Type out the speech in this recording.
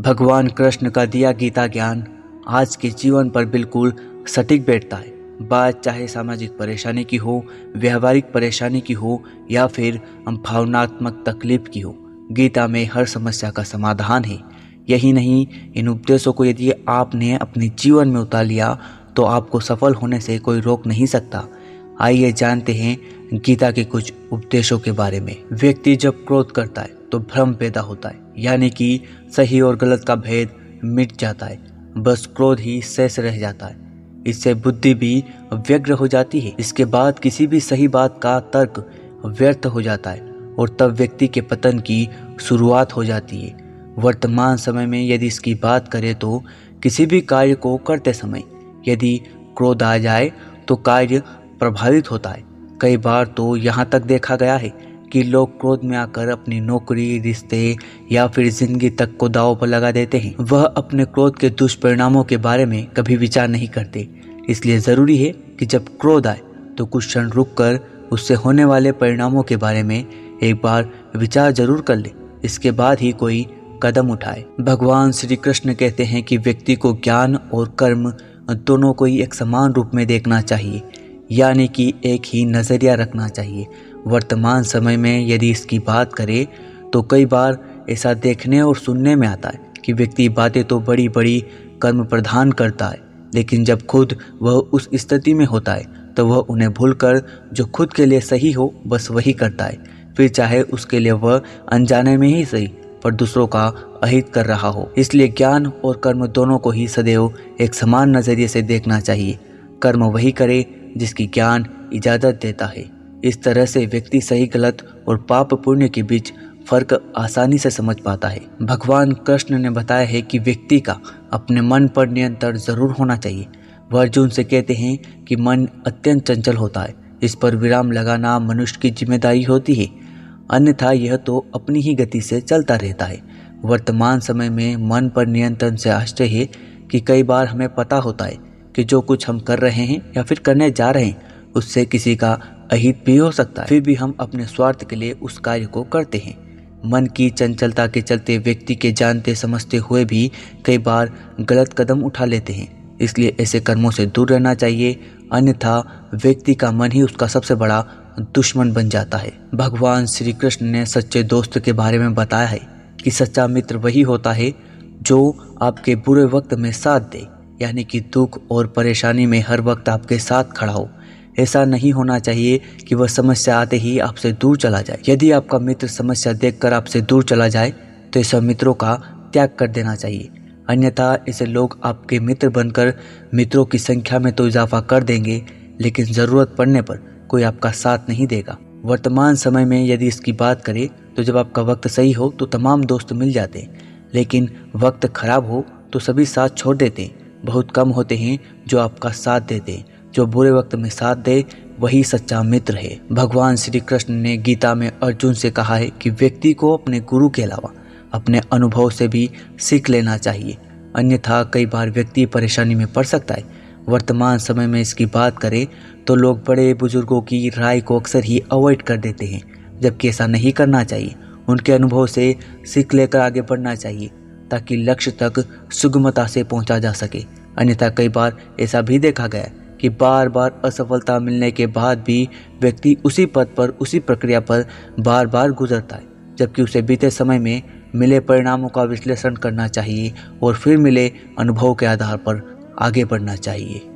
भगवान कृष्ण का दिया गीता ज्ञान आज के जीवन पर बिल्कुल सटीक बैठता है। बात चाहे सामाजिक परेशानी की हो, व्यवहारिक परेशानी की हो, या फिर भावनात्मक तकलीफ़ की हो, गीता में हर समस्या का समाधान है। यही नहीं, इन उपदेशों को यदि आपने अपने जीवन में उतार लिया तो आपको सफल होने से कोई रोक नहीं सकता। आइए जानते हैं गीता के कुछ उपदेशों के बारे में। व्यक्ति जब क्रोध करता है तो भ्रम पैदा होता है, यानी कि सही और गलत का भेद मिट जाता है, बस क्रोध ही शेष रह जाता है। इससे बुद्धि भी व्यग्र हो जाती है, इसके बाद किसी भी सही बात का तर्क व्यर्थ हो जाता है, और तब व्यक्ति के पतन की शुरुआत हो जाती है। वर्तमान समय में यदि इसकी बात करें तो किसी भी कार्य को करते समय यदि क्रोध आ जाए तो कार्य प्रभावित होता है। कई बार तो यहाँ तक देखा गया है कि लोग क्रोध में आकर अपनी नौकरी, रिश्ते या फिर ज़िंदगी तक को दाव पर लगा देते हैं। वह अपने क्रोध के दुष्परिणामों के बारे में कभी विचार नहीं करते। इसलिए ज़रूरी है कि जब क्रोध आए तो कुछ क्षण रुक कर उससे होने वाले परिणामों के बारे में एक बार विचार ज़रूर कर ले। इसके बाद ही कोई कदम उठाए। भगवान श्री कृष्ण कहते हैं कि व्यक्ति को ज्ञान और कर्म दोनों को ही एक समान रूप में देखना चाहिए, यानी कि एक ही नज़रिया रखना चाहिए। वर्तमान समय में यदि इसकी बात करें तो कई बार ऐसा देखने और सुनने में आता है कि व्यक्ति बातें तो बड़ी बड़ी कर्म प्रधान करता है, लेकिन जब खुद वह उस स्थिति में होता है तो वह उन्हें भूलकर जो खुद के लिए सही हो, बस वही करता है। फिर चाहे उसके लिए वह अनजाने में ही सही, पर दूसरों का अहित कर रहा हो। इसलिए ज्ञान और कर्म दोनों को ही सदैव एक समान नज़रिए से देखना चाहिए। कर्म वही करे जिसकी ज्ञान इजाज़त देता है। इस तरह से व्यक्ति सही, गलत और पाप पुण्य के बीच फ़र्क आसानी से समझ पाता है। भगवान कृष्ण ने बताया है कि व्यक्ति का अपने मन पर नियंत्रण ज़रूर होना चाहिए। वह अर्जुन से कहते हैं कि मन अत्यंत चंचल होता है, इस पर विराम लगाना मनुष्य की ज़िम्मेदारी होती है। अन्यथा यह तो अपनी ही गति से चलता रहता है। वर्तमान समय में मन पर नियंत्रण से आश्चर्य है कि कई बार हमें पता होता है कि जो कुछ हम कर रहे हैं या फिर करने जा रहे हैं, उससे किसी का अहित भी हो सकता है। फिर भी हम अपने स्वार्थ के लिए उस कार्य को करते हैं। मन की चंचलता के चलते व्यक्ति के जानते समझते हुए भी कई बार गलत कदम उठा लेते हैं। इसलिए ऐसे कर्मों से दूर रहना चाहिए, अन्यथा व्यक्ति का मन ही उसका सबसे बड़ा दुश्मन बन जाता है। भगवान श्री कृष्ण ने सच्चे दोस्त के बारे में बताया है कि सच्चा मित्र वही होता है जो आपके बुरे वक्त में साथ दे, यानी कि दुख और परेशानी में हर वक्त आपके साथ खड़ा हो। ऐसा नहीं होना चाहिए कि वह समस्या आते ही आपसे दूर चला जाए। यदि आपका मित्र समस्या देखकर आपसे दूर चला जाए तो ऐसे मित्रों का त्याग कर देना चाहिए। अन्यथा ऐसे लोग आपके मित्र बनकर मित्रों की संख्या में तो इजाफा कर देंगे, लेकिन ज़रूरत पड़ने पर कोई आपका साथ नहीं देगा। वर्तमान समय में यदि इसकी बात करें तो जब आपका वक्त सही हो तो तमाम दोस्त मिल जाते हैं। लेकिन वक्त खराब हो तो सभी साथ छोड़ देते हैं। बहुत कम होते हैं जो आपका साथ देते हैं। जो बुरे वक्त में साथ दे, वही सच्चा मित्र है। भगवान श्री कृष्ण ने गीता में अर्जुन से कहा है कि व्यक्ति को अपने गुरु के अलावा अपने अनुभव से भी सीख लेना चाहिए। अन्यथा कई बार व्यक्ति परेशानी में पड़ सकता है। वर्तमान समय में इसकी बात करें तो लोग बड़े बुज़ुर्गों की राय को अक्सर ही अवॉइड कर देते हैं, जबकि ऐसा नहीं करना चाहिए। उनके अनुभव से सीख लेकर आगे बढ़ना चाहिए, ताकि लक्ष्य तक सुगमता से पहुँचा जा सके। अन्यथा कई बार ऐसा भी देखा गया कि बार बार असफलता मिलने के बाद भी व्यक्ति उसी पद पर, उसी प्रक्रिया पर बार बार गुजरता है, जबकि उसे बीते समय में मिले परिणामों का विश्लेषण करना चाहिए और फिर मिले अनुभव के आधार पर आगे बढ़ना चाहिए।